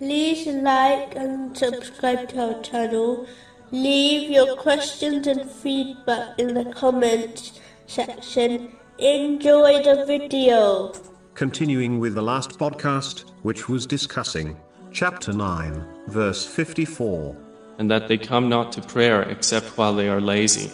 like and subscribe to our channel. Leave your questions and feedback in the comments section. Enjoy the video. Continuing with the last podcast, which was discussing chapter 9, verse 54. and that they come not to prayer except while they are lazy,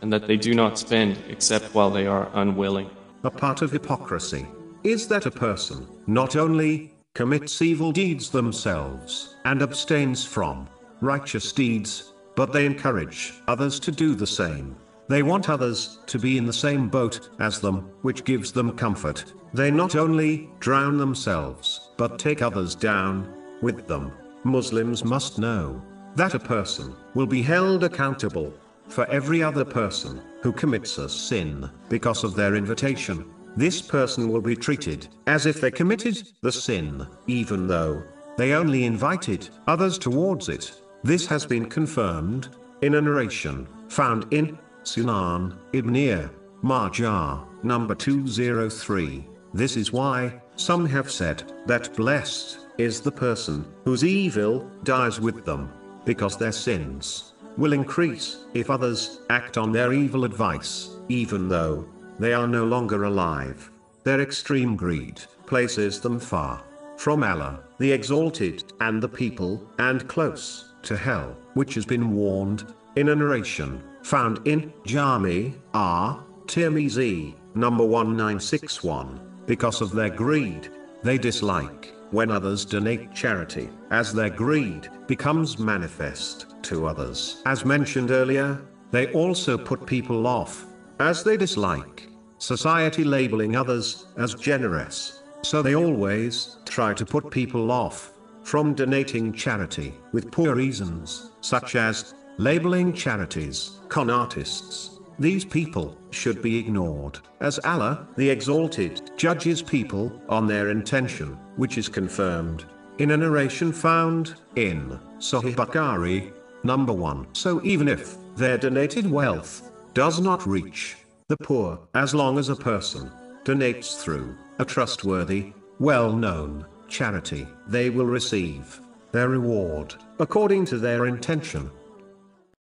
and that they do not spend except while they are unwilling. A part of hypocrisy is that a person not only commits evil deeds themselves and abstains from righteous deeds, but they encourage others to do the same. They want others to be in the same boat as them, which gives them comfort. They not only drown themselves, but take others down with them. Muslims must know that a person will be held accountable for every other person who commits a sin because of their invitation. This person will be treated as if they committed the sin, even though they only invited others towards it. This has been confirmed in a narration found in Sunan Ibn Majah, number 203. This is why some have said that blessed is the person whose evil dies with them, because their sins will increase if others act on their evil advice, even though they are no longer alive. Their extreme greed places them far from Allah, the Exalted, and the people, and close to hell, which has been warned in a narration found in Jami At Tirmizi, number 1961. Because of their greed, they dislike when others donate charity, as their greed becomes manifest to others. As mentioned earlier, they also put people off, as they dislike society labeling others as generous. So they always try to put people off from donating charity with poor reasons, such as labeling charities con artists. These people should be ignored, as Allah, the Exalted, judges people on their intention, which is confirmed in a narration found in Sahih Bukhari, number 1. So even if their donated wealth does not reach the poor, as long as a person donates through a trustworthy, well known charity, they will receive their reward according to their intention.